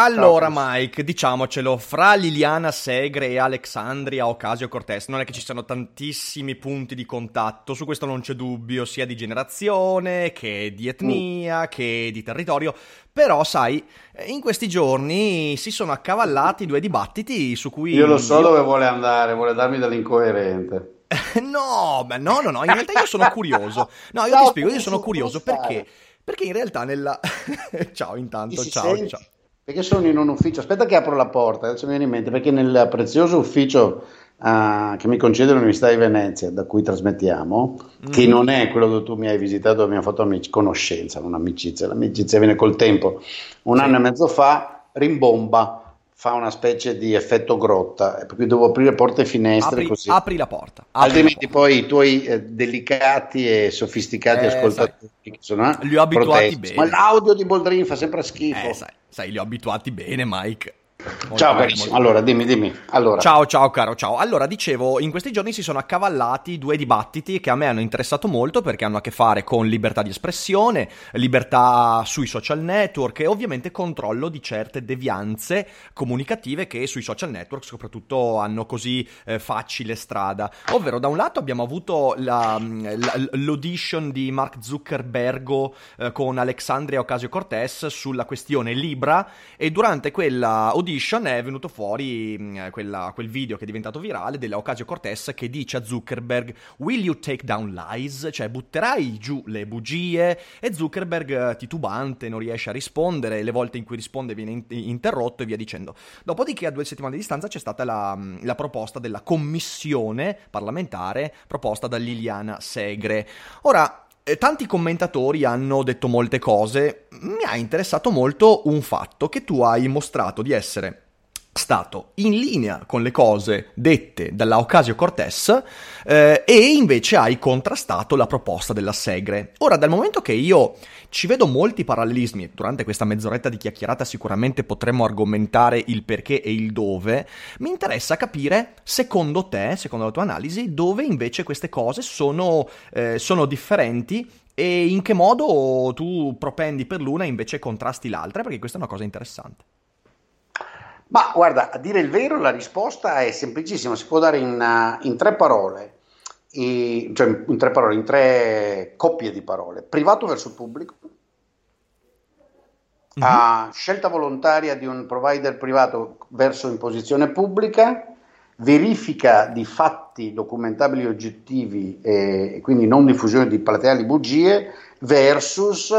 Allora, Mike, diciamocelo, fra Liliana Segre e Alexandria Ocasio Cortez non è che ci siano tantissimi punti di contatto, su questo non c'è dubbio, sia di generazione che di etnia mm. che di territorio, però sai, in questi giorni si sono accavallati due dibattiti su cui... Io lo so io... dove vuole andare, vuole darmi dell'incoerente. no, beh, no, no, no, in realtà io sono curioso. No, io no, ti spiego, io sono curioso perché... Perché in realtà nella... ciao intanto, ciao, ciao. Perché sono in un ufficio, aspetta che apro la porta, adesso mi viene in mente, perché nel prezioso ufficio uh, che mi concede l'Università di Venezia, da cui trasmettiamo, mm. che non è quello dove tu mi hai visitato, dove abbiamo fatto amic- conoscenza, non amicizia, l'amicizia viene col tempo, un sì. anno e mezzo fa, rimbomba, fa una specie di effetto grotta, per cui devo aprire porte e finestre apri, così. Apri la porta. Apri Altrimenti la porta. poi i tuoi eh, delicati e sofisticati eh, ascoltatori che sono eh, li ho abituati protesti. bene. Ma l'audio di Boldrin fa sempre schifo. Eh, sai, sai, li ho abituati bene, Mike. Ciao carissimo, allora dimmi, dimmi. Allora. Ciao, ciao caro, ciao. Allora, dicevo, in questi giorni si sono accavallati due dibattiti che a me hanno interessato molto perché hanno a che fare con libertà di espressione, libertà sui social network e ovviamente controllo di certe devianze comunicative che sui social network soprattutto hanno così eh, facile strada. Ovvero, da un lato abbiamo avuto la, la, l'audition di Mark Zuckerberg eh, con Alexandria Ocasio-Cortez sulla questione Libra e durante quella audition Audition è venuto fuori mm, quella, quel video che è diventato virale della Ocasio Cortez che dice a Zuckerberg Will you take down lies? Cioè butterai giù le bugie e Zuckerberg eh, titubante non riesce a rispondere, le volte in cui risponde viene in- interrotto e via dicendo. Dopodiché a due settimane di distanza c'è stata la, mm, la proposta della commissione parlamentare proposta da Liliana Segre. Ora, tanti commentatori hanno detto molte cose, mi ha interessato molto un fatto che tu hai mostrato di essere stato in linea con le cose dette dalla Ocasio Cortez eh, e invece hai contrastato la proposta della Segre. Ora, dal momento che io ci vedo molti parallelismi, durante questa mezz'oretta di chiacchierata sicuramente potremmo argomentare il perché e il dove, mi interessa capire, secondo te, secondo la tua analisi, dove invece queste cose sono, eh, sono differenti e in che modo tu propendi per l'una e invece contrasti l'altra, perché questa è una cosa interessante. Ma guarda, a dire il vero, la risposta è semplicissima, si può dare in, uh, in tre parole, e, cioè in tre parole, in tre coppie di parole. Privato verso pubblico, mm-hmm. scelta volontaria di un provider privato verso imposizione pubblica, verifica di fatti documentabili oggettivi e quindi non diffusione di plateali bugie versus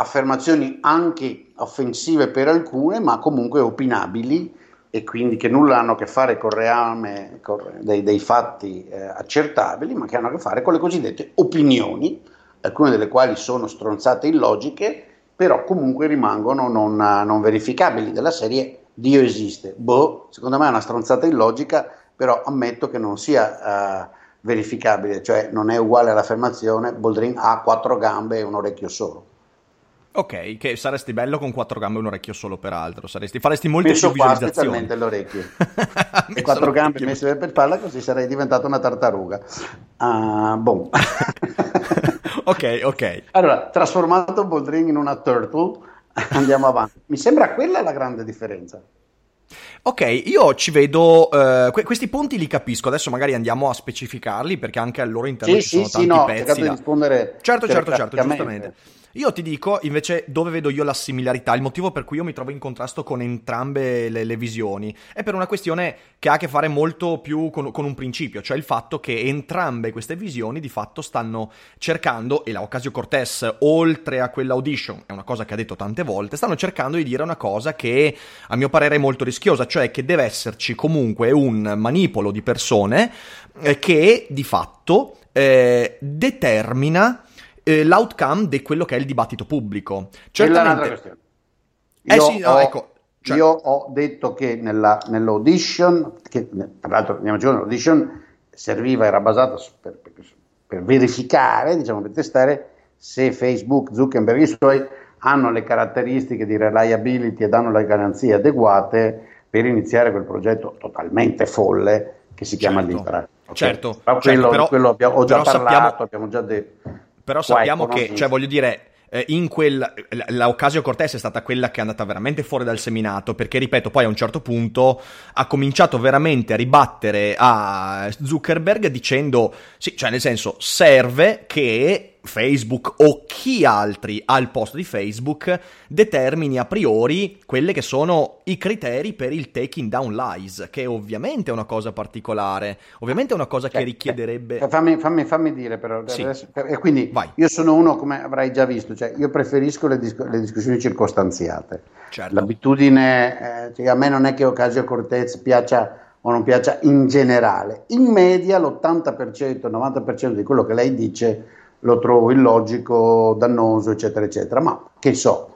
affermazioni anche offensive per alcune, ma comunque opinabili e quindi che nulla hanno a che fare con reame con dei, dei, fatti eh, accertabili, ma che hanno a che fare con le cosiddette opinioni, alcune delle quali sono stronzate illogiche, però comunque rimangono non, non verificabili, della serie Dio esiste. Boh, secondo me è una stronzata illogica, però ammetto che non sia uh, verificabile, cioè non è uguale all'affermazione Boldrin ha quattro gambe e un orecchio solo. Ok, che saresti bello con quattro gambe e un orecchio solo peraltro, saresti, faresti molte Messo più visualizzazioni. specialmente l'orecchio. e quattro gambe messe per palla così sarei diventato una tartaruga. Uh, boh. ok, ok. Allora, trasformato Boldrin in una turtle, andiamo avanti. Mi sembra quella la grande differenza. Ok, io ci vedo, eh, que- questi punti li capisco, adesso magari andiamo a specificarli perché anche al loro interno Sì, ci sono sì, tanti sì, no, pezzi. cercato di da- rispondere Certo, certo, certo, giustamente. Io ti dico invece dove vedo io la similarità, il motivo per cui io mi trovo in contrasto con entrambe le, le visioni è per una questione che ha a che fare molto più con, con un principio, cioè il fatto che entrambe queste visioni di fatto stanno cercando, e la Ocasio Cortez oltre a quella audition, è una cosa che ha detto tante volte, stanno cercando di dire una cosa che a mio parere è molto rischiosa, cioè che deve esserci comunque un manipolo di persone eh, che di fatto eh, determina eh, l'outcome di quello che è il dibattito pubblico. Certamente. questione. Eh Io sì, no, ho- ecco, cioè- Io ho detto che nella, nell'audition, che tra l'altro con l'audition, serviva, era basata per, per- per verificare, diciamo per testare se Facebook, Zuckerberg e i suoi hanno le caratteristiche di reliability e danno le garanzie adeguate per iniziare quel progetto totalmente folle che si chiama Certo. Libra. ok? Certo, Ma certo, quello, però- quello abbiamo, ho già parlato, sappiamo- abbiamo già detto. Però sappiamo che, cioè voglio dire, eh, in quel la- la Ocasio Cortez è stata quella che è andata veramente fuori dal seminato, perché ripeto, poi a un certo punto ha cominciato veramente a ribattere a Zuckerberg dicendo sì, cioè nel senso serve che Facebook o chi altri al posto di Facebook determini a priori quelli che sono i criteri per il taking down lies, che ovviamente è una cosa particolare, ovviamente è una cosa che Cioè, richiederebbe eh, Fammi, fammi- fammi dire però, Sì. e quindi Vai. io sono uno, come avrai già visto, cioè io preferisco le, dis- le discussioni circostanziate. Certo. L'abitudine, eh, cioè, a me non è che Ocasio Cortez piaccia o non piaccia in generale. In media l'80%, il 90% di quello che lei dice lo trovo illogico, dannoso, eccetera, eccetera. Ma che so,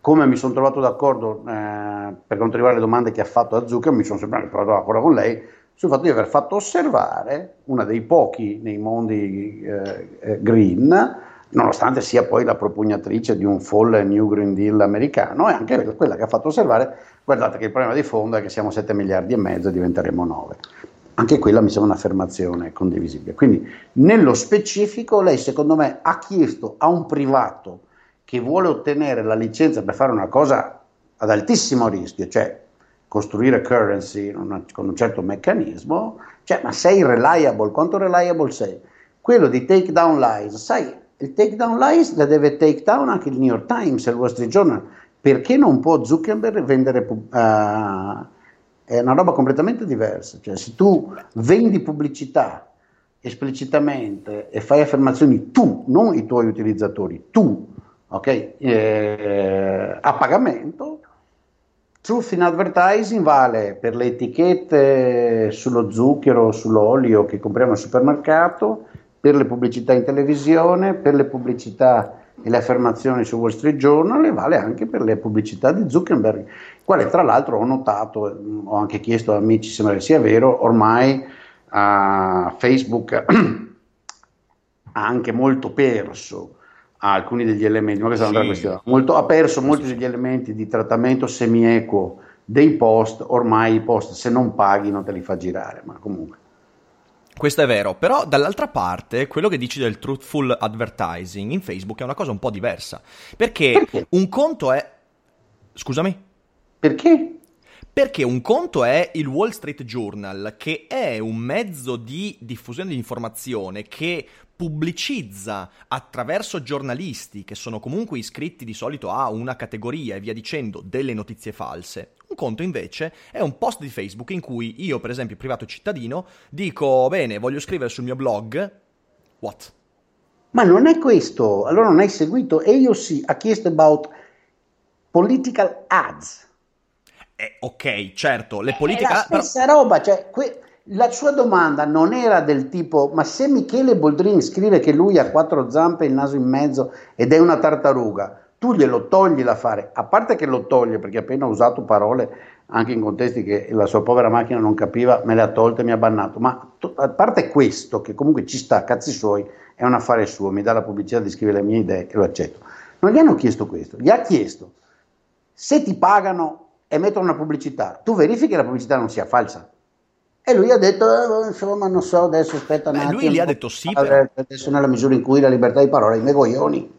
come mi sono trovato d'accordo eh, per quanto riguarda le domande che ha fatto a Zucca, mi sono sempre trovato d'accordo con lei sul fatto di aver fatto osservare una dei pochi nei mondi eh, eh, green, nonostante sia poi la propugnatrice di un folle New Green Deal americano, è anche quella che ha fatto osservare, guardate che il problema di fondo è che siamo 7 miliardi e mezzo e diventeremo 9. Anche quella mi sembra un'affermazione condivisibile. Quindi, nello specifico, lei secondo me ha chiesto a un privato che vuole ottenere la licenza per fare una cosa ad altissimo rischio, cioè costruire currency una- con un certo meccanismo, cioè, ma sei reliable, quanto reliable sei? Quello di take down lies, sai, il take down lies la deve take down anche il New York Times e il Wall Street Journal, perché non può Zuckerberg vendere ah, è una roba completamente diversa, cioè se tu vendi pubblicità esplicitamente e fai affermazioni tu, non i tuoi utilizzatori, tu, ok, eh, a pagamento, Truth in Advertising vale per le etichette sullo zucchero, sull'olio che compriamo al supermercato, per le pubblicità in televisione, per le pubblicità e le affermazioni su Wall Street Journal e vale anche per le pubblicità di Zuckerberg, quale tra l'altro ho notato, eh, ho anche chiesto a amici, sembra che sia vero, ormai a Facebook ha anche molto perso alcuni degli elementi, ma questa è un'altra questione, molto- ha perso molti degli elementi di trattamento semiequo dei post, ormai i post se non paghi non te li fa girare, ma comunque. Questo è vero, però dall'altra parte quello che dici del truthful advertising in Facebook è una cosa un po' diversa. Perché Perché? un conto è... Scusami? Perché? Perché un conto è il Wall Street Journal, che è un mezzo di diffusione di informazione che pubblicizza attraverso giornalisti che sono comunque iscritti di solito a una categoria e via dicendo delle notizie false. Un conto invece è un post di Facebook in cui io, per esempio, privato cittadino, dico bene, voglio scrivere sul mio blog. What? Ma non è questo, allora non hai seguito AOC ha chiesto about political ads. Eh, ok, certo, le È politiche... la però- stessa roba, cioè, que- la sua domanda non era del tipo, ma se Michele Boldrini scrive che lui ha quattro zampe e il naso in mezzo ed è una tartaruga, tu glielo togli da fare, a parte che lo toglie perché ha appena usato parole anche in contesti che la sua povera macchina non capiva, me le ha tolte e mi ha bannato, ma to- a parte questo, che comunque ci sta, cazzi suoi, è un affare suo, mi dà la pubblicità di scrivere le mie idee e lo accetto. Non gli hanno chiesto questo, gli ha chiesto se ti pagano e mettono una pubblicità, tu verifichi che la pubblicità non sia falsa. E lui ha detto, "Eh, insomma, non so, adesso aspetta un Beh, attimo. lui lì ha detto sì, Adesso nella misura in cui la libertà di parola, i miei coglioni.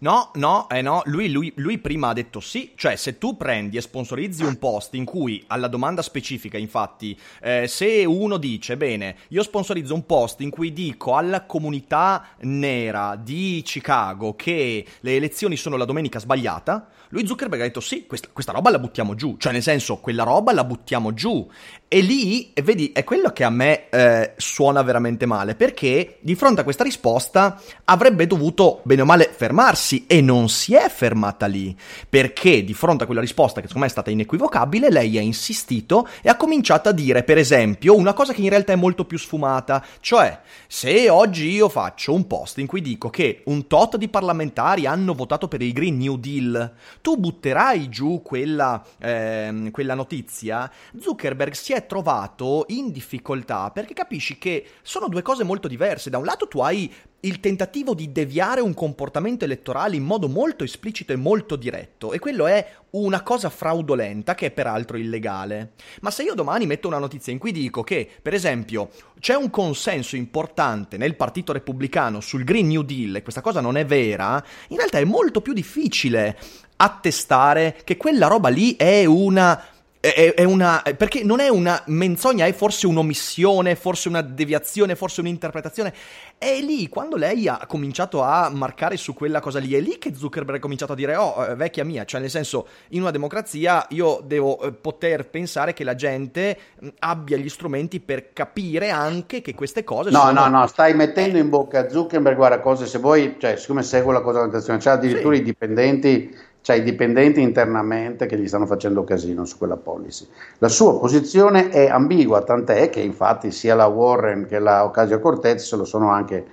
No, no, eh no, lui, lui, lui, prima ha detto sì, cioè se tu prendi e sponsorizzi un post in cui alla domanda specifica, infatti, eh, se uno dice, bene, io sponsorizzo un post in cui dico alla comunità nera di Chicago che le elezioni sono la domenica sbagliata, lui Zuckerberg ha detto sì, questa, questa, roba la buttiamo giù, cioè nel senso quella roba la buttiamo giù. E lì, vedi, è quello che a me eh, suona veramente male, perché di fronte a questa risposta avrebbe dovuto, bene o male, fermarsi e non si è fermata lì, perché di fronte a quella risposta che secondo me è stata inequivocabile, lei ha insistito e ha cominciato a dire, per esempio, una cosa che in realtà è molto più sfumata, cioè se oggi io faccio un post in cui dico che un tot di parlamentari hanno votato per il Green New Deal, tu butterai giù quella, eh, quella notizia, Zuckerberg si è trovato in difficoltà perché capisci che sono due cose molto diverse. Da un lato tu hai il tentativo di deviare un comportamento elettorale in modo molto esplicito e molto diretto, e quello è una cosa fraudolenta che è peraltro illegale. Ma se io domani metto una notizia in cui dico che, per esempio, c'è un consenso importante nel Partito Repubblicano sul Green New Deal e questa cosa non è vera, in realtà è molto più difficile attestare che quella roba lì è una è, una. Perché non è una menzogna, è forse un'omissione, forse una deviazione, forse un'interpretazione. È lì, quando lei ha cominciato a marcare su quella cosa lì, è lì che Zuckerberg ha cominciato a dire: Oh, eh, vecchia mia, cioè nel senso, in una democrazia io devo eh, poter pensare che la gente abbia gli strumenti per capire anche che queste cose no, sono. No, no, no, stai mettendo in bocca a Zuckerberg, guarda, cose se vuoi, cioè, siccome seguo la cosa dell'attenzione, c'è addirittura sì. i dipendenti c'è i dipendenti internamente che gli stanno facendo casino su quella policy. La sua posizione è ambigua, tant'è che infatti sia la Warren che la Ocasio Cortez se lo sono anche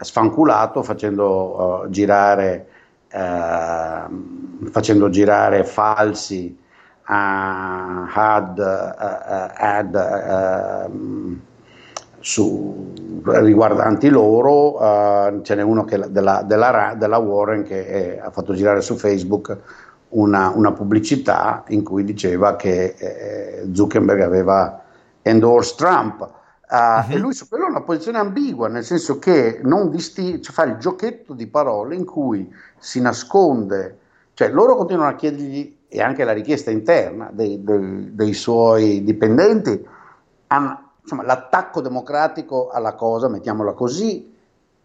sfanculato facendo uh, girare, uh, facendo girare falsi uh, ad, ad su, riguardanti loro, uh, ce n'è uno che, della, della, della, Warren che è, ha fatto girare su Facebook una, una, pubblicità in cui diceva che eh, Zuckerberg aveva endorsed Trump. Uh, uh-huh. E lui su quello ha una posizione ambigua, nel senso che non disting- cioè fa il giochetto di parole in cui si nasconde, cioè loro continuano a chiedergli, e anche la richiesta interna dei, dei, dei suoi dipendenti, hanno insomma, l'attacco democratico alla cosa, mettiamola così,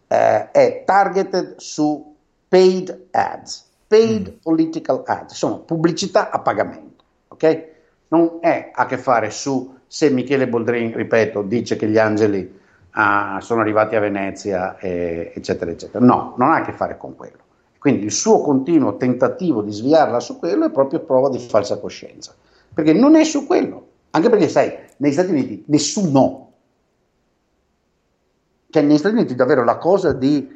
eh, è targeted su paid ads, paid mm. political ads, insomma pubblicità a pagamento, ok? Non è a che fare su se Michele Boldrin, ripeto, dice che gli angeli ah, sono arrivati a Venezia, eh, eccetera, eccetera. No, non ha a che fare con quello. Quindi il suo continuo tentativo di sviarla su quello è proprio prova di falsa coscienza, perché non è su quello. Anche perché, sai, negli Stati Uniti nessuno, cioè negli Stati Uniti davvero la cosa di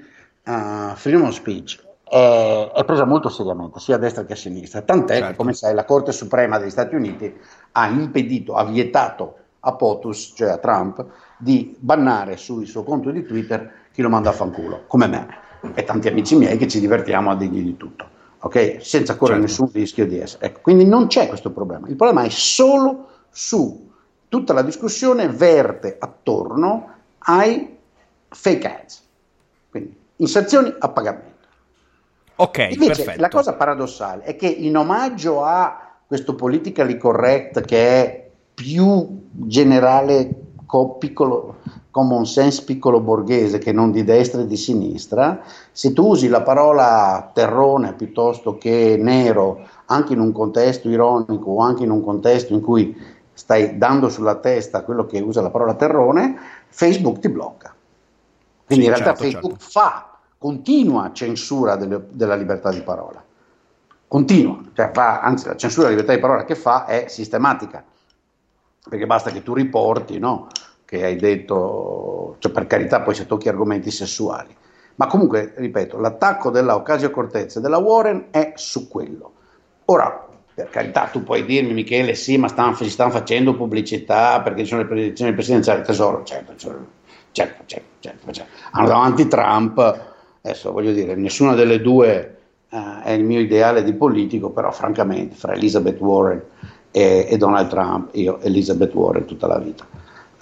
uh, freedom of speech è, è, presa molto seriamente, sia a destra che a sinistra, tant'è certo. che, come sai, la Corte Suprema degli Stati Uniti ha impedito, ha vietato a POTUS, cioè a Trump, di bannare sul suo conto di Twitter chi lo manda a fanculo, come me e tanti amici miei che ci divertiamo a dirgli di tutto, ok? Senza correre certo. nessun rischio di essere. Ecco, quindi non c'è questo problema, il problema è solo su tutta la discussione verte attorno ai fake ads, quindi inserzioni a pagamento. Ok, Invece perfetto. la cosa paradossale è che in omaggio a questo politically correct che è più generale, co- piccolo, common sense piccolo borghese che non di destra e di sinistra, se tu usi la parola terrone piuttosto che nero anche in un contesto ironico o anche in un contesto in cui stai dando sulla testa quello che usa la parola terrone, Facebook ti blocca. Quindi sì, in realtà certo, Facebook certo. fa, continua censura delle, della libertà di parola. Continua, cioè fa, anzi la censura della libertà di parola che fa è sistematica, perché basta che tu riporti no, che hai detto, cioè per carità poi se tocchi argomenti sessuali. Ma comunque, ripeto, l'attacco della Ocasio Cortez e della Warren è su quello. Ora, per carità, tu puoi dirmi, Michele, sì, ma stanno, si stanno facendo pubblicità perché ci sono le elezioni presidenziali. Tesoro, certo, certo, certo, certo, certo, certo. Hanno davanti Trump. Adesso voglio dire, nessuna delle due uh, è il mio ideale di politico, però francamente, fra Elizabeth Warren e, e Donald Trump, io Elizabeth Warren tutta la vita.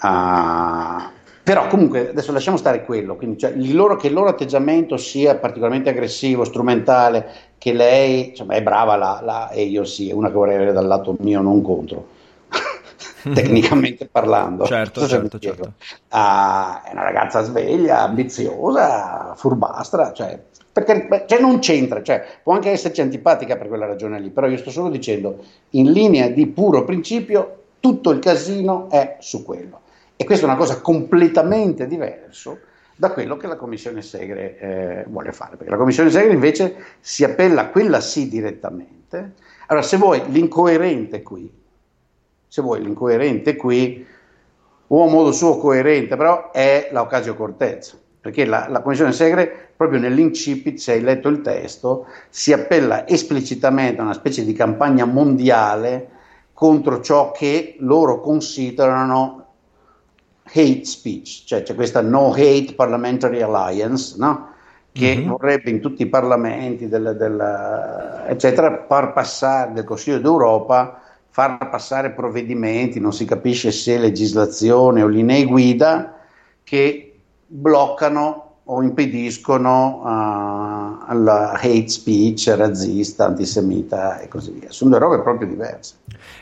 Uh, Però comunque adesso lasciamo stare quello, quindi cioè, loro, che il loro atteggiamento sia particolarmente aggressivo, strumentale, che lei insomma, è brava la, la, e io sì, è una che vorrei avere dal lato mio, non contro. tecnicamente parlando. Certo, so certo, certo. Ah, è una ragazza sveglia, ambiziosa, furbastra, cioè, perché, cioè non c'entra, cioè, può anche esserci antipatica per quella ragione lì, però io sto solo dicendo, in linea di puro principio, tutto il casino è su quello. E questa è una cosa completamente diversa da quello che la Commissione Segre eh, vuole fare, perché la Commissione Segre invece si appella, quella sì direttamente. Allora, se vuoi l'incoerente qui, se vuoi l'incoerente qui, o a modo suo coerente, però è la Cortez, perché la, la Commissione Segre, proprio nell'incipit, se hai letto il testo, si appella esplicitamente a una specie di campagna mondiale contro ciò che loro considerano hate speech, cioè c'è questa no hate parliamentary alliance, no? che mm-hmm. vorrebbe in tutti i parlamenti del, del, eccetera, far passare del Consiglio d'Europa, far passare provvedimenti, non si capisce se legislazione o linee guida, che bloccano o impediscono uh, la hate speech razzista, antisemita e così via. Sono due robe proprio diverse.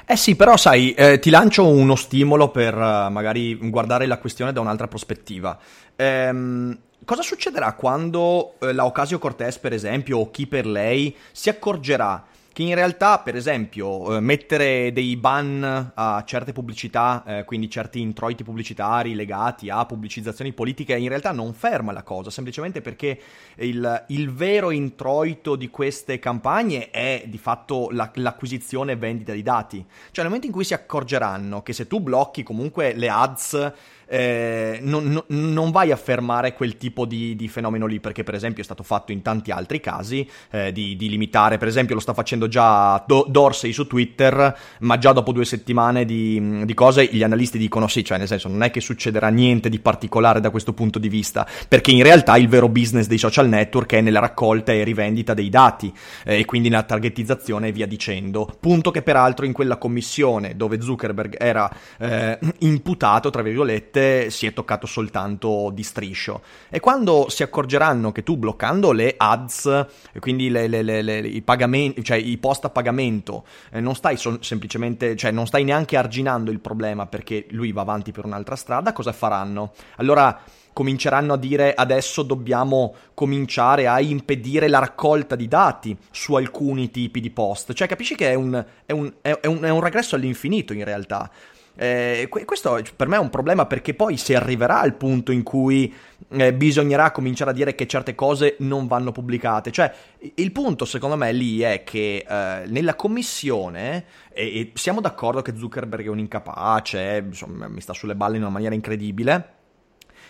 Eh sì, però sai, eh, ti lancio uno stimolo per uh, magari guardare la questione da un'altra prospettiva. Ehm, cosa succederà quando eh, la Ocasio Cortez, per esempio, o chi per lei, si accorgerà che in realtà, per esempio, eh, mettere dei ban a certe pubblicità, eh, quindi certi introiti pubblicitari legati a pubblicizzazioni politiche, in realtà non ferma la cosa, semplicemente perché il, il vero introito di queste campagne è di fatto la, l'acquisizione e vendita di dati. Cioè, nel momento in cui si accorgeranno che se tu blocchi comunque le ads eh, non, non, vai a fermare quel tipo di, di, fenomeno lì, perché per esempio è stato fatto in tanti altri casi eh, di, di, limitare, per esempio lo sta facendo già Do- Dorsey su Twitter, ma già dopo due settimane di, di, cose gli analisti dicono sì, cioè nel senso non è che succederà niente di particolare da questo punto di vista, perché in realtà il vero business dei social network è nella raccolta e rivendita dei dati eh, e quindi nella targetizzazione e via dicendo. Punto che peraltro in quella commissione dove Zuckerberg era eh, imputato, tra virgolette, si è toccato soltanto di striscio. E quando si accorgeranno che tu bloccando le ads, quindi le, le, le, i pagamenti, cioè i post a pagamento, eh, non stai so- semplicemente, cioè non stai neanche arginando il problema perché lui va avanti per un'altra strada, cosa faranno? Allora cominceranno a dire adesso dobbiamo cominciare a impedire la raccolta di dati su alcuni tipi di post. Cioè, capisci che è un, è un, è un, è un regresso all'infinito in realtà. Eh, questo per me è un problema perché poi si arriverà al punto in cui eh, bisognerà cominciare a dire che certe cose non vanno pubblicate. Cioè, il punto secondo me lì è che eh, nella commissione, e, e, siamo d'accordo che Zuckerberg è un incapace, insomma, mi sta sulle balle in una maniera incredibile.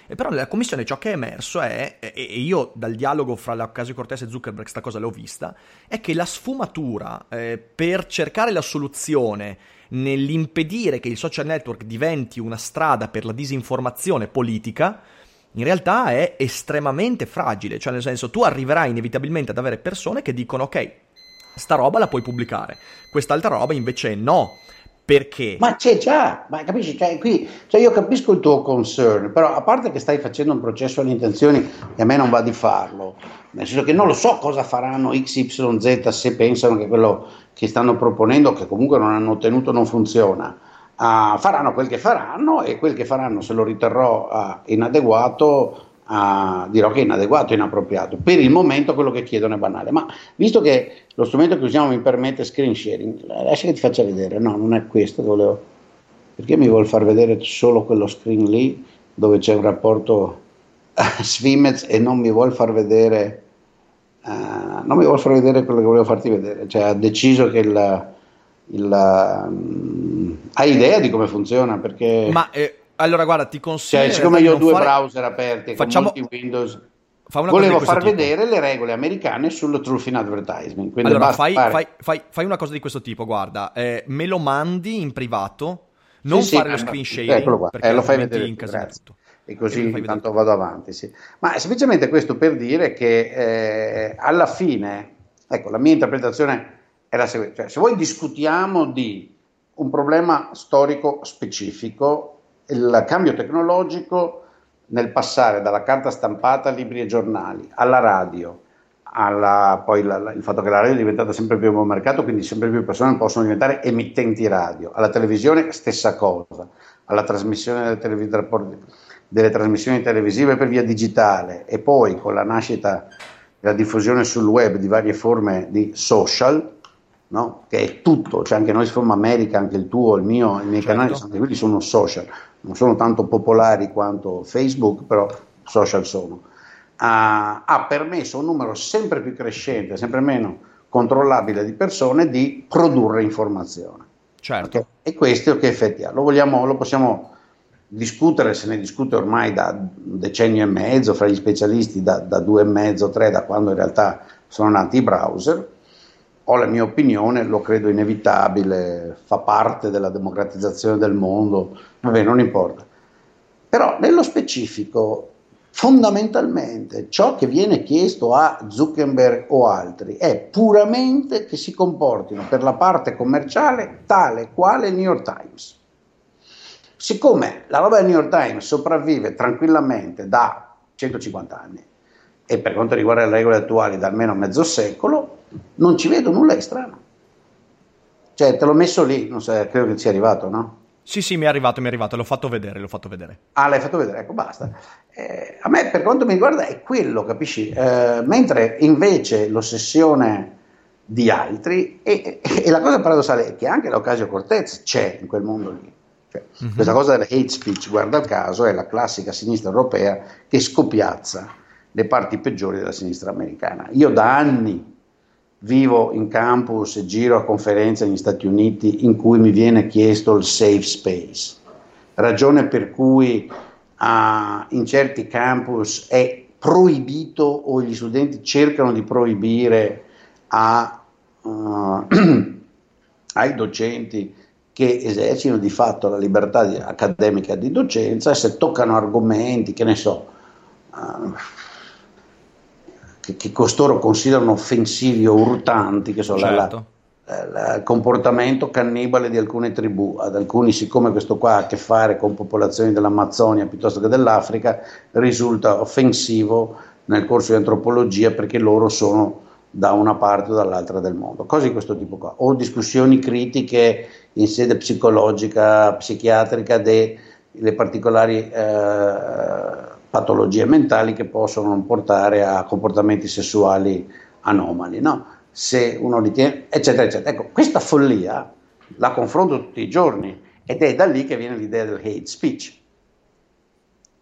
E però nella commissione ciò che è emerso è, e io dal dialogo fra l'Ocasio Cortez e Zuckerberg sta cosa l'ho vista, è che la sfumatura eh, per cercare la soluzione nell'impedire che il social network diventi una strada per la disinformazione politica, in realtà è estremamente fragile, cioè nel senso tu arriverai inevitabilmente ad avere persone che dicono ok, sta roba la puoi pubblicare, quest'altra roba invece no. Perché? Ma c'è già, ma capisci? Cioè, qui, cioè io capisco il tuo concern, però a parte che stai facendo un processo alle intenzioni e a me non va di farlo, nel senso che non lo so cosa faranno XYZ se pensano che quello che stanno proponendo, che comunque non hanno ottenuto, non funziona. Uh, faranno quel che faranno e quel che faranno se lo riterrò uh, inadeguato uh, dirò che è inadeguato, inappropriato. Per il momento quello che chiedono è banale, ma visto che lo strumento che usiamo mi permette screen sharing, lascia che ti faccia vedere, no, non è questo che volevo, perché mi vuol far vedere solo quello screen lì dove c'è un rapporto Svimez e non mi vuol far vedere Uh, non mi vuole far vedere quello che volevo farti vedere, cioè ha deciso che il, il um, ha idea di come funziona perché... Ma eh, allora guarda ti consiglio... Cioè, siccome io ho due fare... browser aperti Facciamo... con Windows... Volevo far tipo. vedere le regole americane sul truth in advertising. Allora, fai, fare... fai, fai, una cosa di questo tipo, guarda, eh, me lo mandi in privato, non sì, fare sì, lo screen sharing, perché eh, lo fai vedere, grazie e così intanto vado avanti. Sì. Ma semplicemente questo per dire che eh, alla fine, ecco, la mia interpretazione è la seguente, cioè, se voi discutiamo di un problema storico specifico, il cambio tecnologico nel passare dalla carta stampata a libri e giornali, alla radio, alla, poi la, il fatto che la radio è diventata sempre più un mercato, quindi sempre più persone possono diventare emittenti radio, alla televisione stessa cosa, alla trasmissione delle, televis- delle trasmissioni televisive per via digitale. E poi con la nascita e la diffusione sul web di varie forme di social, no? che è tutto, cioè anche noi From America, anche il tuo, il mio, i miei certo. canali, quelli sono social, non sono tanto popolari quanto Facebook, però social sono. Ha, ha permesso a un numero sempre più crescente, sempre meno controllabile di persone di produrre informazione. Certo. Okay? E questo che effetti ha? Lo, vogliamo, lo possiamo discutere, se ne discute ormai da un decennio e mezzo fra gli specialisti, da, da due e mezzo, tre, da quando in realtà sono nati i browser. Ho la mia opinione, lo credo inevitabile, fa parte della democratizzazione del mondo, vabbè, non importa. Però nello specifico, fondamentalmente, ciò che viene chiesto a Zuckerberg o altri è puramente che si comportino per la parte commerciale tale quale il New York Times Siccome la roba del New York Times sopravvive tranquillamente da 150 anni e per quanto riguarda le regole attuali da almeno mezzo secolo, non ci vedo nulla di strano. Cioè, te l'ho messo lì, non so, credo che sia arrivato, no? Sì, sì, mi è arrivato, mi è arrivato, l'ho fatto vedere, l'ho fatto vedere. Ah, l'hai fatto vedere, ecco, basta. Eh, a me, per quanto mi riguarda, è quello, capisci? Eh, mentre invece l'ossessione di altri, e, e, la cosa paradossale è che anche l'Ocasio Cortez c'è in quel mondo lì. Cioè, uh-huh. Questa cosa del hate speech, guarda caso, è la classica sinistra europea che scopiazza le parti peggiori della sinistra americana. Io da anni vivo in campus e giro a conferenze negli Stati Uniti in cui mi viene chiesto il safe space, ragione per cui uh, in certi campus è proibito o gli studenti cercano di proibire a, uh, ai docenti che esercitano di fatto la libertà di, accademica di docenza se toccano argomenti, che ne so, uh, che, che, costoro considerano offensivi o urtanti, che sono certo. la, la, il comportamento cannibale di alcune tribù, ad alcuni siccome questo qua ha a che fare con popolazioni dell'Amazzonia piuttosto che dell'Africa, risulta offensivo nel corso di antropologia perché loro sono da una parte o dall'altra del mondo, cose di questo tipo qua, o discussioni critiche in sede psicologica, psichiatrica delle particolari eh, patologie mentali che possono portare a comportamenti sessuali anomali, no? se uno ritiene, eccetera, eccetera. Ecco, questa follia la confronto tutti i giorni ed è da lì che viene l'idea del hate speech,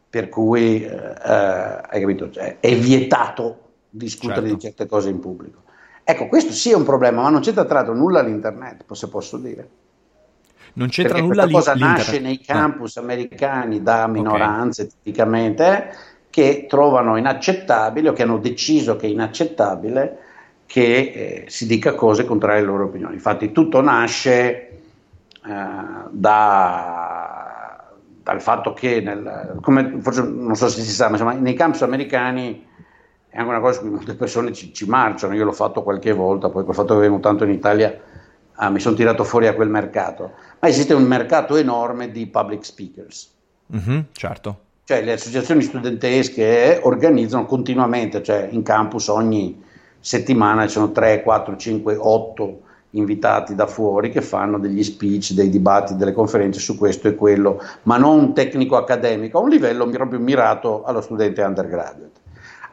per cui eh, eh hai capito, cioè, è vietato discutere certo. di certe cose in pubblico. Ecco, questo sì è un problema, ma non c'entra tra l'altro nulla all'internet, se posso dire. Non c'entra Perché nulla questa cosa nasce nei ah. campus americani da minoranze okay. tipicamente che trovano inaccettabile o che hanno deciso che è inaccettabile che eh, si dica cose contrarie alle loro opinioni. Infatti tutto nasce eh, da, dal fatto che, nel, come, forse non so se si sa, ma insomma, nei campus americani è anche una cosa su cui molte persone ci, ci, marciano, io l'ho fatto qualche volta, poi col fatto che vengo tanto in Italia ah, mi sono tirato fuori a quel mercato, ma esiste un mercato enorme di public speakers. Mm-hmm, certo. Cioè le associazioni studentesche organizzano continuamente, cioè in campus ogni settimana ci sono 3, 4, 5, 8 invitati da fuori che fanno degli speech, dei dibattiti, delle conferenze su questo e quello, ma non tecnico accademico, a un livello proprio mirato allo studente undergraduate.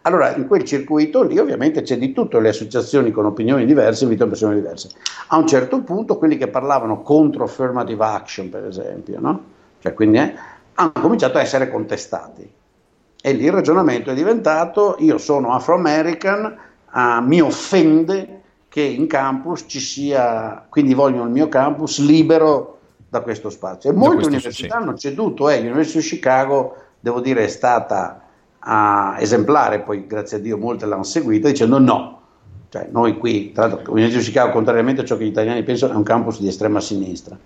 Allora, in quel circuito lì ovviamente c'è di tutto, le associazioni con opinioni diverse invitano persone diverse. A un certo punto quelli che parlavano contro affirmative action, per esempio, no? cioè, quindi, eh, hanno cominciato a essere contestati. E lì il ragionamento è diventato, io sono afro-american, uh, mi offende che in campus ci sia, quindi voglio il mio campus libero da questo spazio. E molte università hanno ceduto, eh, l'Università di Chicago, devo dire, è stata a esemplare, poi grazie a Dio molte l'hanno seguita, dicendo no. Cioè, noi qui, tra l'altro, l'Università di Chicago, contrariamente a ciò che gli italiani pensano, è un campus di estrema sinistra,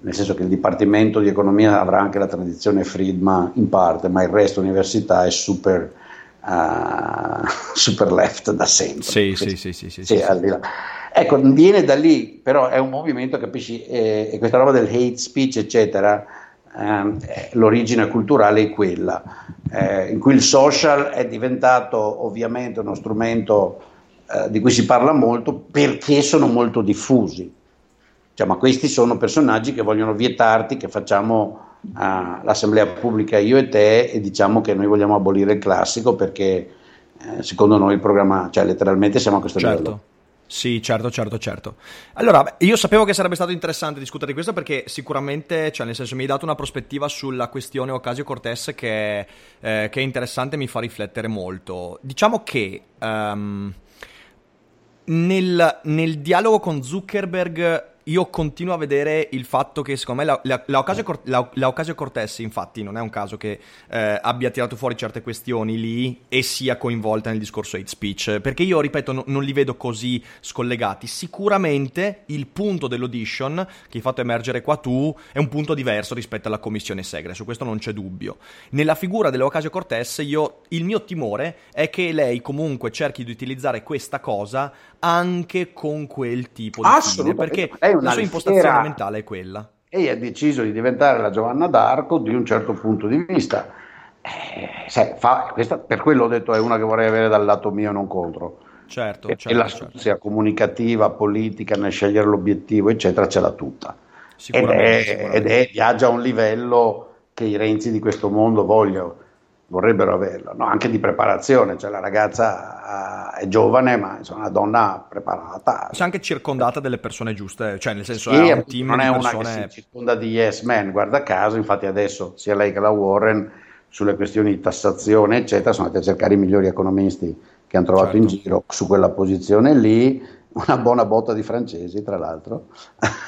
nel senso che il Dipartimento di Economia avrà anche la tradizione Friedman in parte, ma il resto dell'università è super, uh, super left da sempre. Sì, sì, sì, sì, sì, sì, sì. Ecco, viene da lì, però è un movimento, capisci, eh, e questa roba del hate speech, eccetera, eh, l'origine culturale è quella, eh, in cui il social è diventato ovviamente uno strumento eh, di cui si parla molto perché sono molto diffusi. Cioè, ma questi sono personaggi che vogliono vietarti che facciamo l'assemblea pubblica io e te e diciamo che noi vogliamo abolire il classico perché eh, secondo noi il programma, cioè letteralmente siamo a questo certo. livello. Sì, certo, certo, certo. Allora, io sapevo che sarebbe stato interessante discutere di questo perché sicuramente, cioè nel senso, mi hai dato una prospettiva sulla questione Ocasio Cortez che, eh, che è interessante e mi fa riflettere molto. Diciamo che um, nel, nel dialogo con Zuckerberg io continuo a vedere il fatto che secondo me la, la, la, Ocasio, la, la Ocasio Cortez infatti non è un caso che eh, abbia tirato fuori certe questioni lì e sia coinvolta nel discorso hate speech. Perché io ripeto no, non li vedo così scollegati. Sicuramente il punto dell'audition che hai fatto emergere qua tu è un punto diverso rispetto alla commissione segre su questo non c'è dubbio. Nella figura dell'Ocasio Cortez io, il mio timore è che lei comunque cerchi di utilizzare questa cosa anche con quel tipo di fine perché la sua impostazione mentale è quella. E ha deciso di diventare la Giovanna d'Arco di un certo punto di vista. Eh, sai, fa, questa, per quello ho detto è una che vorrei avere dal lato mio, non contro. Certo, e, certo, e l'astuzia certo. comunicativa, politica, nel scegliere l'obiettivo, eccetera, ce l'ha tutta. Ed è, ed è, viaggia a un livello che i Renzi di questo mondo vogliono vorrebbero averlo, no? anche di preparazione, cioè la ragazza uh, è giovane ma è una donna preparata. C'è anche circondata delle persone giuste, cioè nel senso sì, è un team non è una persone... che si circonda di yes man, guarda caso, infatti adesso sia lei che la Warren sulle questioni di tassazione eccetera sono andati a cercare i migliori economisti che hanno trovato certo. in giro su quella posizione lì, una buona botta di francesi, tra l'altro.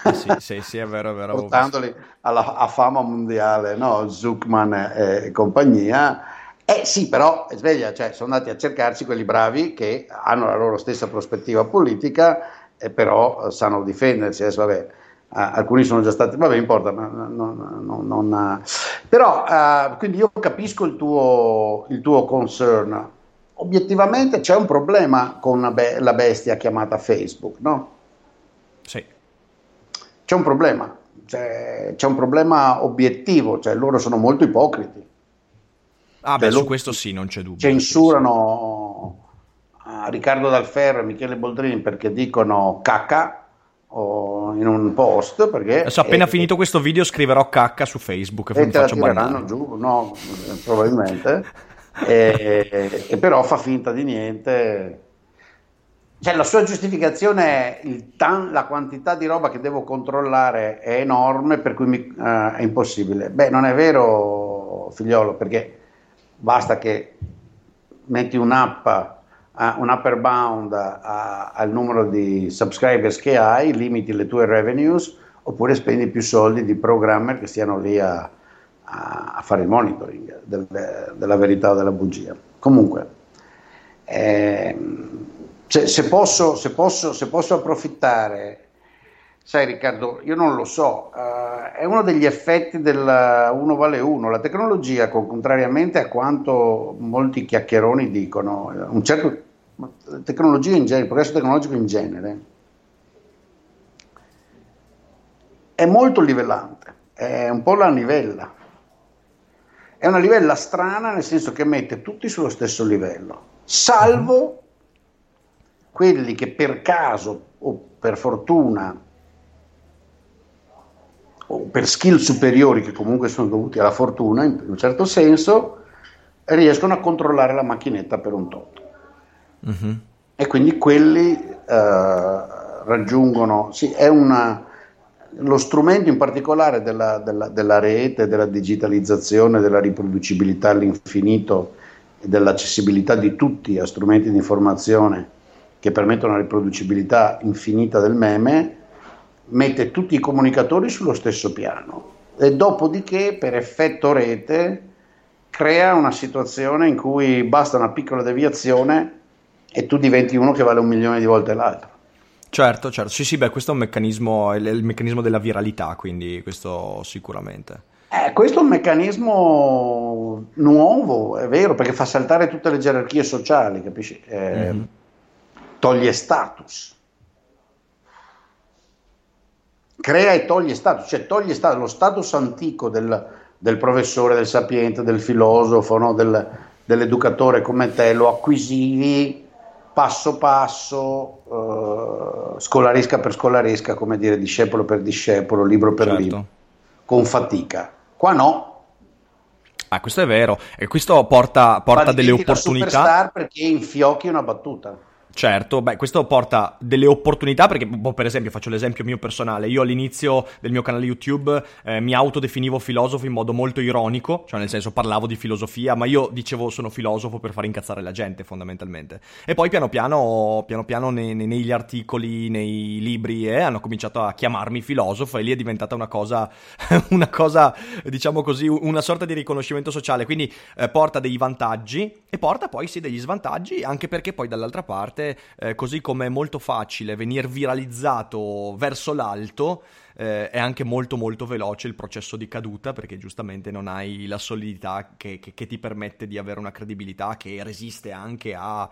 Eh sì, sì, sì, è vero, è vero. Portandoli alla, a fama mondiale, no? Zuckman e, e compagnia. Eh sì, però sveglia, cioè, sono andati a cercarsi quelli bravi che hanno la loro stessa prospettiva politica e però sanno difendersi. Adesso, vabbè, alcuni sono già stati, vabbè, importa, ma non, non, non, uh, però uh, quindi io capisco il tuo, il tuo concern. Obiettivamente c'è un problema con be- la bestia chiamata Facebook, no? Sì. C'è un problema, cioè, c'è un problema obiettivo, cioè loro sono molto ipocriti Ah, beh, su questo sì, non c'è dubbio. Censurano Riccardo Dalferro e Michele Boldrini perché dicono cacca in un post perché adesso appena è, finito questo video scriverò cacca su Facebook e te la tireranno giù no probabilmente. E, e, però fa finta di niente. Cioè la sua giustificazione è tan, la quantità di roba che devo controllare è enorme per cui mi, uh, è impossibile. Beh non è vero figliolo perché basta che metti un'app, uh, un upper bound al numero di subscribers che hai, limiti le tue revenues oppure spendi più soldi di programmer che stiano lì a, a fare il monitoring del, della verità o della bugia. Comunque, eh, se, se, posso, se, posso, se posso approfittare Sai Riccardo, io non lo so, uh, è uno degli effetti del uno vale uno. La tecnologia, contrariamente a quanto molti chiacchieroni dicono, un certo, tecnologia in genere, il progresso tecnologico in genere, è molto livellante, è un po' la livella. È una livella strana nel senso che mette tutti sullo stesso livello, salvo quelli che per caso o per fortuna o per skill superiori che comunque sono dovuti alla fortuna in un certo senso, riescono a controllare la macchinetta per un tot. Uh-huh. E quindi quelli uh, raggiungono, sì, è una, lo strumento in particolare della, della, della, rete, della digitalizzazione, della riproducibilità all'infinito e dell'accessibilità di tutti a strumenti di informazione che permettono la riproducibilità infinita del meme, mette tutti i comunicatori sullo stesso piano e dopodiché per effetto rete crea una situazione in cui basta una piccola deviazione e tu diventi uno che vale un milione di volte l'altro. Certo, certo, sì, sì, beh, questo è un meccanismo, è il meccanismo della viralità, quindi questo sicuramente. Eh, questo è un meccanismo nuovo, è vero, perché fa saltare tutte le gerarchie sociali, capisci? Eh, mm-hmm. Toglie status crea e toglie status, cioè toglie status, lo status antico del, del professore, del sapiente, del filosofo, no? del, dell'educatore come te, lo acquisivi passo passo, uh, scolaresca per scolaresca, come dire, discepolo per discepolo, libro per certo. libro, con fatica. Qua no. Ah, questo è vero, e questo porta, porta delle opportunità. Superstar perché infiocchi una battuta. Certo, beh, questo porta delle opportunità perché, boh, per esempio, faccio l'esempio mio personale, io all'inizio del mio canale YouTube eh, mi autodefinivo filosofo in modo molto ironico, cioè nel senso parlavo di filosofia, ma io dicevo sono filosofo per far incazzare la gente fondamentalmente. E poi piano piano, piano piano nei, nei, negli articoli, nei libri, eh, hanno cominciato a chiamarmi filosofo e lì è diventata una cosa, una cosa, diciamo così, una sorta di riconoscimento sociale, quindi eh, porta dei vantaggi e porta poi sì degli svantaggi, anche perché poi dall'altra parte eh, così come è molto facile venire viralizzato verso l'alto, eh, è anche molto molto veloce il processo di caduta perché giustamente non hai la solidità che, che, che ti permette di avere una credibilità che resiste anche a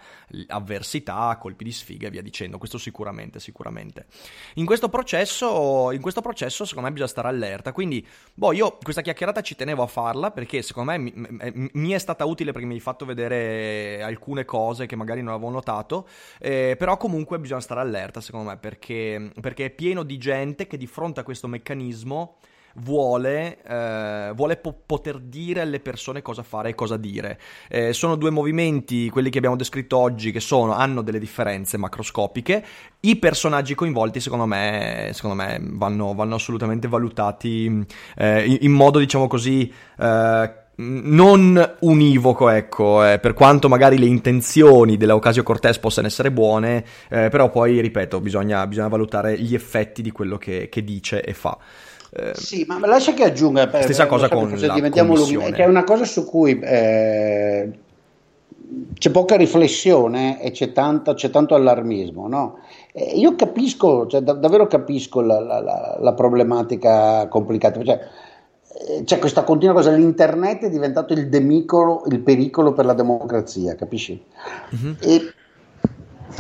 avversità, colpi di sfiga e via dicendo. Questo sicuramente, sicuramente. In questo processo, in questo processo secondo me bisogna stare allerta. Quindi, boh, io questa chiacchierata ci tenevo a farla perché secondo me mi, mi è stata utile perché mi hai fatto vedere alcune cose che magari non avevo notato. Eh, però comunque bisogna stare allerta secondo me perché, perché è pieno di gente che di fronte fronte a questo meccanismo vuole, eh, vuole po- poter dire alle persone cosa fare e cosa dire. Eh, sono due movimenti, quelli che abbiamo descritto oggi, che sono, hanno delle differenze macroscopiche. I personaggi coinvolti, secondo me, secondo me vanno, vanno assolutamente valutati eh, in, in, modo, diciamo così eh, non univoco, ecco, eh, per quanto magari le intenzioni della Ocasio Cortez possano essere buone, eh, però poi, ripeto, bisogna, bisogna, valutare gli effetti di quello che, che dice e fa. Eh, sì, ma lascia che aggiunga. Per, stessa cosa con la commissione. Che è una cosa su cui eh, c'è poca riflessione e c'è, tanta, c'è tanto allarmismo, no? Eh, io capisco, cioè, da, davvero capisco la, la, la, la problematica complicata. Cioè, c'è questa continua cosa, l'internet è diventato il demicolo, il pericolo per la democrazia, capisci? Uh-huh. E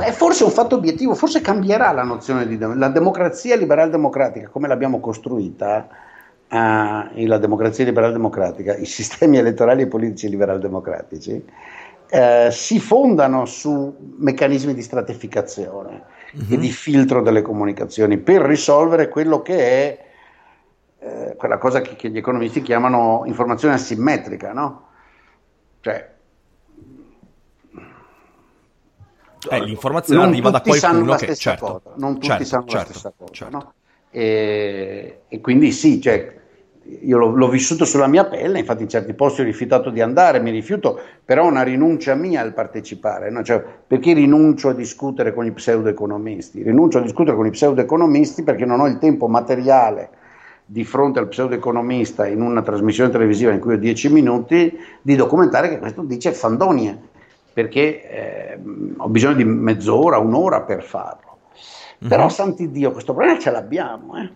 è forse un fatto obiettivo, forse cambierà la nozione di la democrazia liberal democratica, come l'abbiamo costruita, uh, la democrazia liberal democratica, i sistemi elettorali e politici liberal democratici, uh, si fondano su meccanismi di stratificazione uh-huh. e di filtro delle comunicazioni per risolvere quello che è eh, quella cosa che, che, gli economisti chiamano informazione asimmetrica, no? Cioè, eh, l'informazione arriva da qualcuno che certo, cosa, non tutti certo, sanno certo, la stessa cosa, certo. no? e, e, quindi sì, cioè, io l'ho, l'ho, vissuto sulla mia pelle, infatti in certi posti ho rifiutato di andare, mi rifiuto, però è una rinuncia mia al partecipare, no? cioè, perché rinuncio a discutere con i pseudoeconomisti? Rinuncio a discutere con i pseudoeconomisti perché non ho il tempo materiale di fronte al pseudoeconomista in una trasmissione televisiva in cui ho dieci minuti di documentare che questo dice fandonie, perché eh, ho bisogno di mezz'ora, un'ora per farlo. Mm-hmm. Però, santi Dio, questo problema ce l'abbiamo. Eh?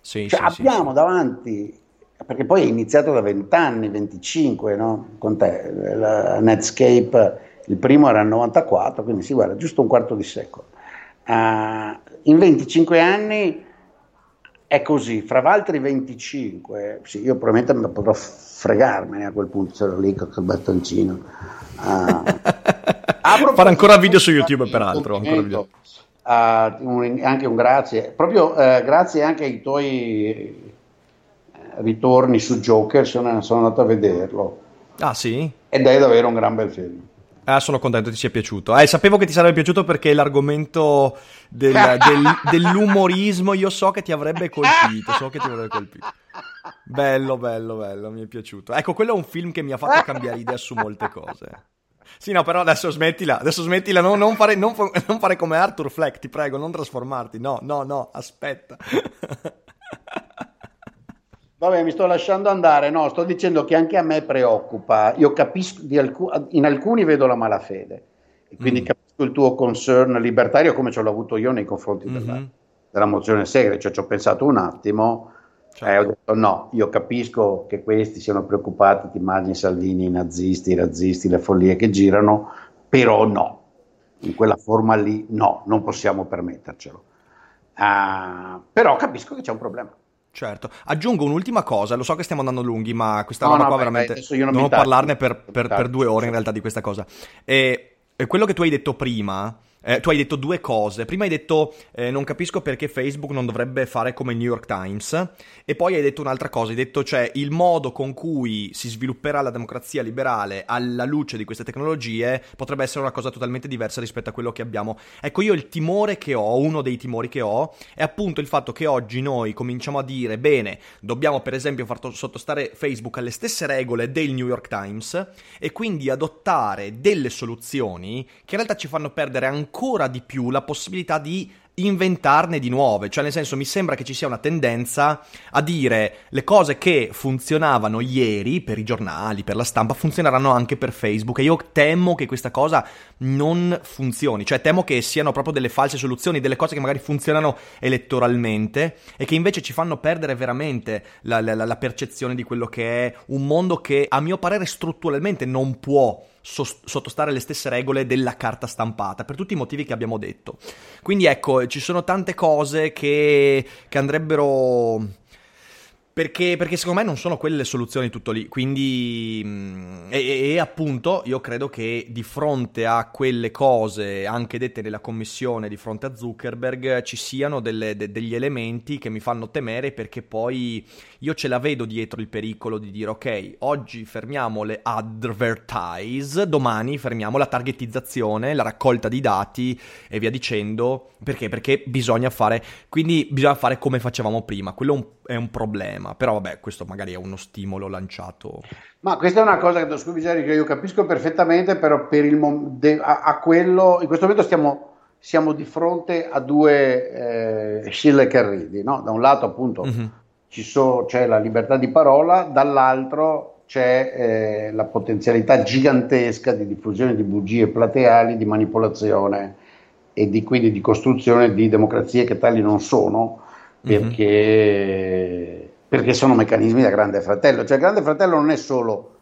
Sì, cioè, sì, abbiamo sì, davanti, perché poi è iniziato da 20 anni, 25, no? con te, la Netscape, il primo era il 94, quindi si guarda, giusto un quarto di secolo. Uh, in 25 anni è così, fra altri 25, sì, io probabilmente potrò fregarmene a quel punto, c'ero lì con il battoncino. Uh, Fare ancora video su YouTube, peraltro. Uh, un, anche un grazie, proprio uh, grazie anche ai tuoi eh, ritorni su Joker, sono, sono andato a vederlo. Ah sì? Ed è davvero un gran bel film. Ah, sono contento che ti sia piaciuto. Eh, sapevo che ti sarebbe piaciuto perché l'argomento del, del, dell'umorismo io so che ti avrebbe colpito. So che ti avrebbe colpito. Bello, bello, bello, mi è piaciuto. Ecco, quello è un film che mi ha fatto cambiare idea su molte cose. Sì, no, però adesso smettila, adesso smettila, no, non, fare, non, non fare come Arthur Fleck, ti prego, non trasformarti. No, no, no, aspetta. Vabbè, mi sto lasciando andare, no, sto dicendo che anche a me preoccupa, io capisco, alc- in alcuni vedo la malafede, e quindi mm. capisco il tuo concern libertario come ce l'ho avuto io nei confronti mm-hmm. della, della, mozione segre, cioè ci ho pensato un attimo certo. e ho detto no, io capisco che questi siano preoccupati, ti immagini Salvini, i nazisti, i razzisti, le follie che girano, però no, in quella forma lì no, non possiamo permettercelo. Uh, però capisco che c'è un problema. Certo, aggiungo un'ultima cosa, lo so che stiamo andando lunghi, ma questa no, roba no, qua beh, veramente non, non parlarne per, per, per, due ore in realtà di questa cosa. E, e quello che tu hai detto prima eh, tu hai detto due cose. Prima hai detto eh, non capisco perché Facebook non dovrebbe fare come il New York Times e poi hai detto un'altra cosa, hai detto cioè il modo con cui si svilupperà la democrazia liberale alla luce di queste tecnologie potrebbe essere una cosa totalmente diversa rispetto a quello che abbiamo. Ecco, io il timore che ho, uno dei timori che ho, è appunto il fatto che oggi noi cominciamo a dire bene, dobbiamo per esempio far sottostare Facebook alle stesse regole del New York Times e quindi adottare delle soluzioni che in realtà ci fanno perdere ancora ancora di più la possibilità di inventarne di nuove, cioè nel senso mi sembra che ci sia una tendenza a dire le cose che funzionavano ieri per i giornali, per la stampa, funzioneranno anche per Facebook. E io temo che questa cosa non funzioni, cioè temo che siano proprio delle false soluzioni, delle cose che magari funzionano elettoralmente e che invece ci fanno perdere veramente la, la, la percezione di quello che è un mondo che a mio parere strutturalmente non può sottostare alle stesse regole della carta stampata, per tutti i motivi che abbiamo detto. Quindi ecco, ci sono tante cose che, che andrebbero perché, perché, secondo me non sono quelle le soluzioni tutto lì. Quindi, mm, e, e, appunto, io credo che di fronte a quelle cose, anche dette nella commissione, di fronte a Zuckerberg, ci siano delle, de, degli elementi che mi fanno temere perché poi io ce la vedo dietro il pericolo di dire, ok, oggi fermiamo le advertise, domani fermiamo la targetizzazione, la raccolta di dati e via dicendo. Perché? Perché bisogna fare, quindi bisogna fare come facevamo prima. Quello è un è un problema, però vabbè, questo magari è uno stimolo lanciato. Ma questa è una cosa che, scusi, che io capisco perfettamente, però per il mom- de- a-, a, quello, in questo momento stiamo, siamo di fronte a due eh, scille che ridi, no? Da un lato appunto mm-hmm. so, c'è la libertà di parola, dall'altro c'è eh, la potenzialità gigantesca di diffusione di bugie plateali, di manipolazione e di, quindi di costruzione di democrazie che tali non sono perché, mm-hmm. Perché sono meccanismi da grande fratello. Cioè, il grande fratello non è solo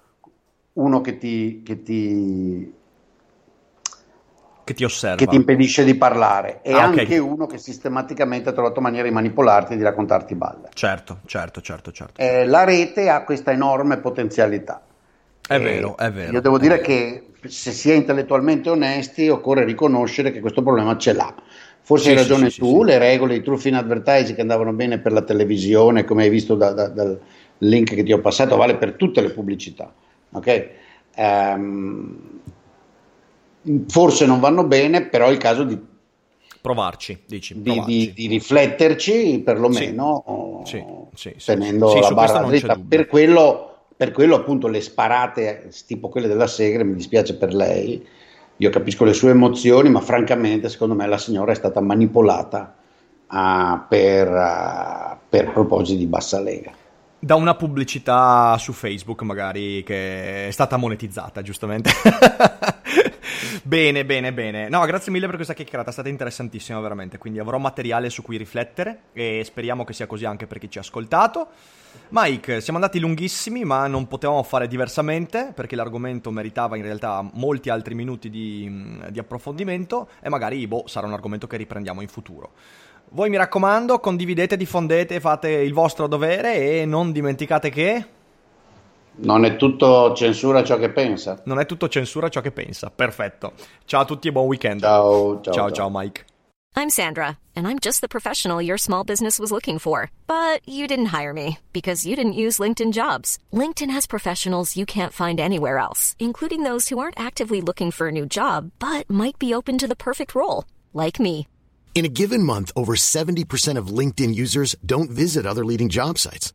uno che ti, che ti che ti osserva. Che ti impedisce di parlare. È ah, anche okay. uno che sistematicamente ha trovato maniere di manipolarti e di raccontarti balle. Certo, certo, certo. certo. Eh, la rete ha questa enorme potenzialità. È e vero, è vero. Io devo dire vero. che se si è intellettualmente onesti occorre riconoscere che questo problema ce l'ha. Forse sì, hai ragione sì, tu, sì, le regole di truth in advertising che andavano bene per la televisione, come hai visto da, da, dal link che ti ho passato, vale per tutte le pubblicità. Okay? Um, forse non vanno bene, però è il caso di provarci, dici, provarci. Di, di, di, rifletterci perlomeno tenendo la barra dritta. Per quello, per quello appunto le sparate tipo quelle della Segre, mi dispiace per lei, io capisco le sue emozioni, ma francamente secondo me la signora è stata manipolata uh, per, uh, per propositi di bassa lega da una pubblicità su Facebook magari che è stata monetizzata, giustamente. bene, bene, bene. No, grazie mille per questa chiacchierata, è stata interessantissima veramente, quindi avrò materiale su cui riflettere e speriamo che sia così anche per chi ci ha ascoltato. Mike, siamo andati lunghissimi, ma non potevamo fare diversamente perché l'argomento meritava in realtà molti altri minuti di, di approfondimento e magari boh, sarà un argomento che riprendiamo in futuro. Voi mi raccomando, condividete, diffondete, fate il vostro dovere e non dimenticate che... Non è tutto censura ciò che pensa. Non è tutto censura ciò che pensa. Perfetto. Ciao a tutti e buon weekend. Ciao, ciao, ciao, ciao Mike. I'm Sandra, and I'm just the professional your small business was looking for. But you didn't hire me because you didn't use LinkedIn jobs. LinkedIn has professionals you can't find anywhere else, including those who aren't actively looking for a new job, but might be open to the perfect role, like me. In a given month, over 70% of LinkedIn users don't visit other leading job sites.